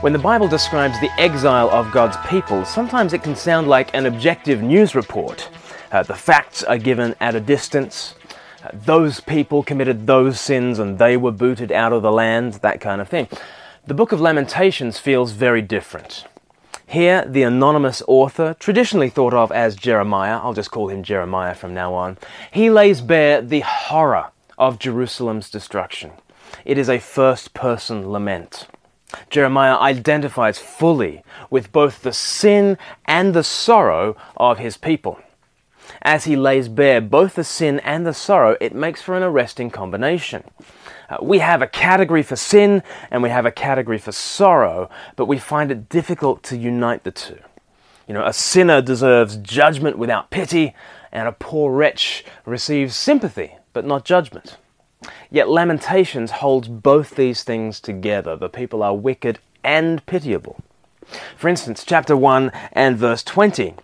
When the Bible describes the exile of God's people, sometimes it can sound like an objective news report. Uh, the facts are given at a distance. Uh, those people committed those sins and they were booted out of the land, that kind of thing. The book of Lamentations feels very different. Here, the anonymous author, traditionally thought of as Jeremiah, I'll just call him Jeremiah from now on, he lays bare the horror of Jerusalem's destruction. It is a first person lament. Jeremiah identifies fully with both the sin and the sorrow of his people. As he lays bare both the sin and the sorrow, it makes for an arresting combination. Uh, we have a category for sin and we have a category for sorrow, but we find it difficult to unite the two. You know, a sinner deserves judgment without pity, and a poor wretch receives sympathy but not judgment. Yet Lamentations holds both these things together. The people are wicked and pitiable. For instance, chapter 1 and verse 20.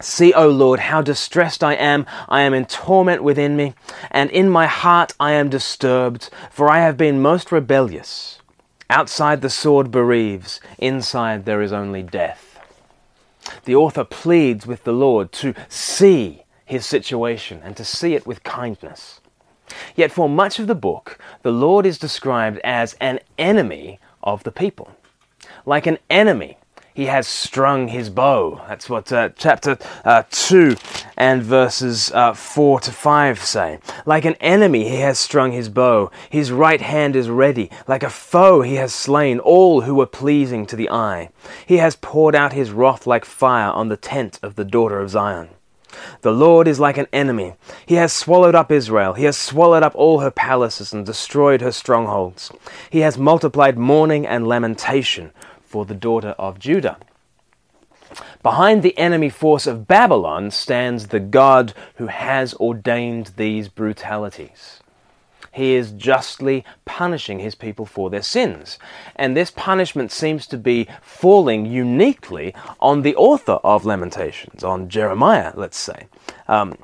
See, O Lord, how distressed I am. I am in torment within me, and in my heart I am disturbed, for I have been most rebellious. Outside the sword bereaves, inside there is only death. The author pleads with the Lord to see his situation and to see it with kindness. Yet for much of the book, the Lord is described as an enemy of the people. Like an enemy, he has strung his bow. That's what uh, chapter uh, 2 and verses uh, 4 to 5 say. Like an enemy, he has strung his bow. His right hand is ready. Like a foe, he has slain all who were pleasing to the eye. He has poured out his wrath like fire on the tent of the daughter of Zion. The Lord is like an enemy. He has swallowed up Israel. He has swallowed up all her palaces and destroyed her strongholds. He has multiplied mourning and lamentation for the daughter of Judah. Behind the enemy force of Babylon stands the God who has ordained these brutalities he is justly punishing his people for their sins. And this punishment seems to be falling uniquely on the author of Lamentations, on Jeremiah, let's say. Um,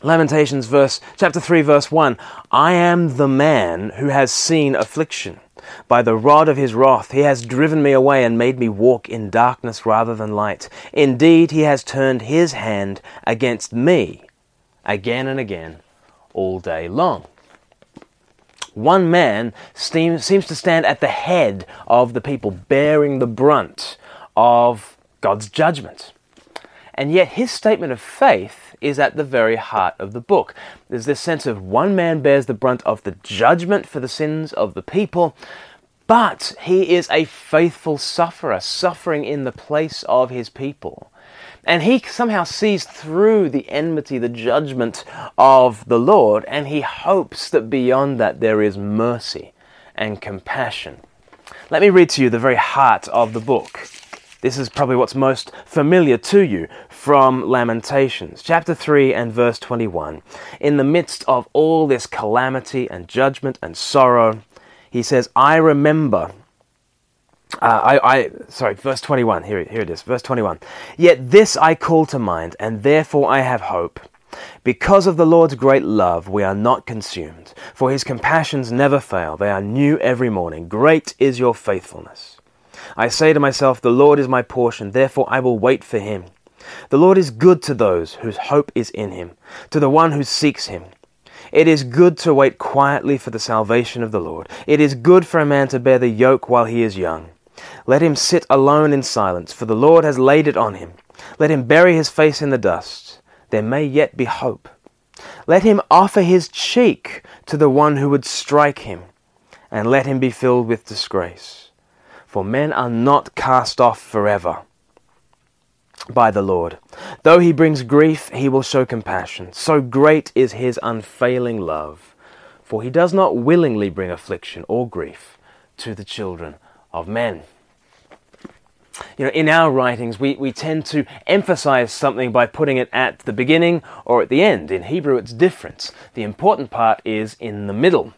Lamentations verse chapter 3 verse 1 I am the man who has seen affliction by the rod of his wrath he has driven me away and made me walk in darkness rather than light indeed he has turned his hand against me again and again all day long one man seems to stand at the head of the people, bearing the brunt of God's judgment. And yet his statement of faith is at the very heart of the book. There's this sense of one man bears the brunt of the judgment for the sins of the people, but he is a faithful sufferer, suffering in the place of his people. And he somehow sees through the enmity, the judgment of the Lord, and he hopes that beyond that there is mercy and compassion. Let me read to you the very heart of the book. This is probably what's most familiar to you from Lamentations, chapter 3 and verse 21. In the midst of all this calamity and judgment and sorrow, he says, I remember uh, I, I, sorry, verse 21. Here, here it is. Verse 21. Yet this I call to mind, and therefore I have hope. Because of the Lord's great love, we are not consumed, for his compassions never fail. They are new every morning. Great is your faithfulness. I say to myself, The Lord is my portion, therefore I will wait for him. The Lord is good to those whose hope is in him, to the one who seeks him. It is good to wait quietly for the salvation of the Lord. It is good for a man to bear the yoke while he is young. Let him sit alone in silence, for the Lord has laid it on him. Let him bury his face in the dust. There may yet be hope. Let him offer his cheek to the one who would strike him, and let him be filled with disgrace. For men are not cast off forever by the Lord. Though he brings grief, he will show compassion. So great is his unfailing love. For he does not willingly bring affliction or grief to the children of men. You know, in our writings, we, we tend to emphasize something by putting it at the beginning or at the end. In Hebrew, it's different. The important part is in the middle.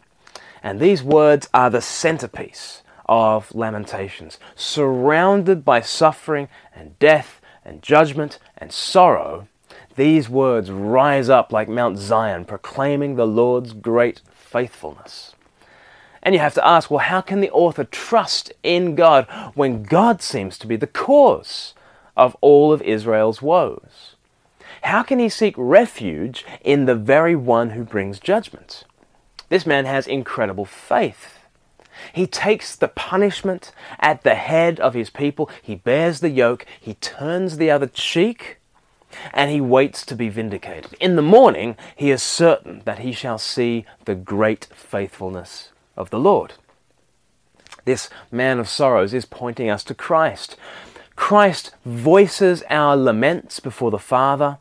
And these words are the centerpiece of Lamentations. Surrounded by suffering and death and judgment and sorrow, these words rise up like Mount Zion, proclaiming the Lord's great faithfulness. And you have to ask, well, how can the author trust in God when God seems to be the cause of all of Israel's woes? How can he seek refuge in the very one who brings judgment? This man has incredible faith. He takes the punishment at the head of his people, he bears the yoke, he turns the other cheek, and he waits to be vindicated. In the morning, he is certain that he shall see the great faithfulness of the Lord. This man of sorrows is pointing us to Christ. Christ voices our laments before the Father,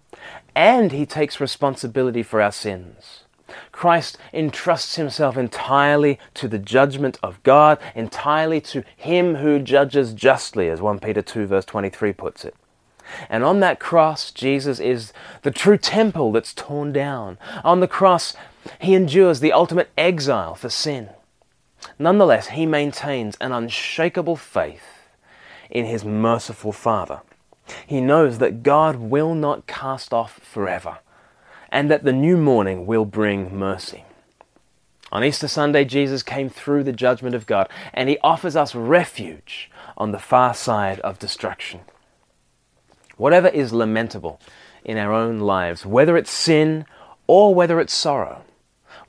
and he takes responsibility for our sins. Christ entrusts himself entirely to the judgment of God, entirely to him who judges justly, as 1 Peter 2, verse 23 puts it. And on that cross, Jesus is the true temple that's torn down. On the cross, he endures the ultimate exile for sin. Nonetheless, he maintains an unshakable faith in his merciful Father. He knows that God will not cast off forever and that the new morning will bring mercy. On Easter Sunday, Jesus came through the judgment of God and he offers us refuge on the far side of destruction. Whatever is lamentable in our own lives, whether it's sin or whether it's sorrow,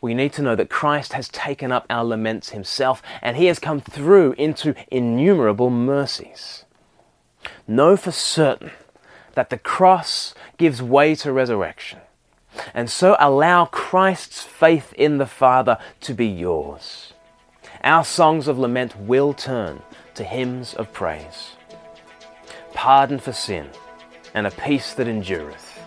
we need to know that Christ has taken up our laments himself and he has come through into innumerable mercies. Know for certain that the cross gives way to resurrection and so allow Christ's faith in the Father to be yours. Our songs of lament will turn to hymns of praise. Pardon for sin and a peace that endureth,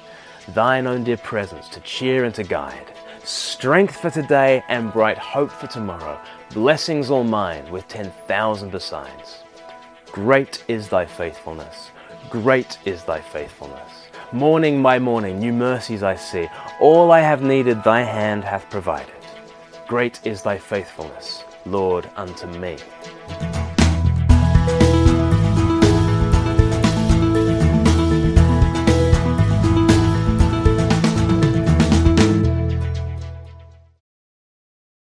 thine own dear presence to cheer and to guide, strength for today and bright hope for tomorrow, blessings all mine with ten thousand besides. Great is thy faithfulness, great is thy faithfulness. Morning by morning, new mercies I see. All I have needed, thy hand hath provided. Great is thy faithfulness, Lord, unto me.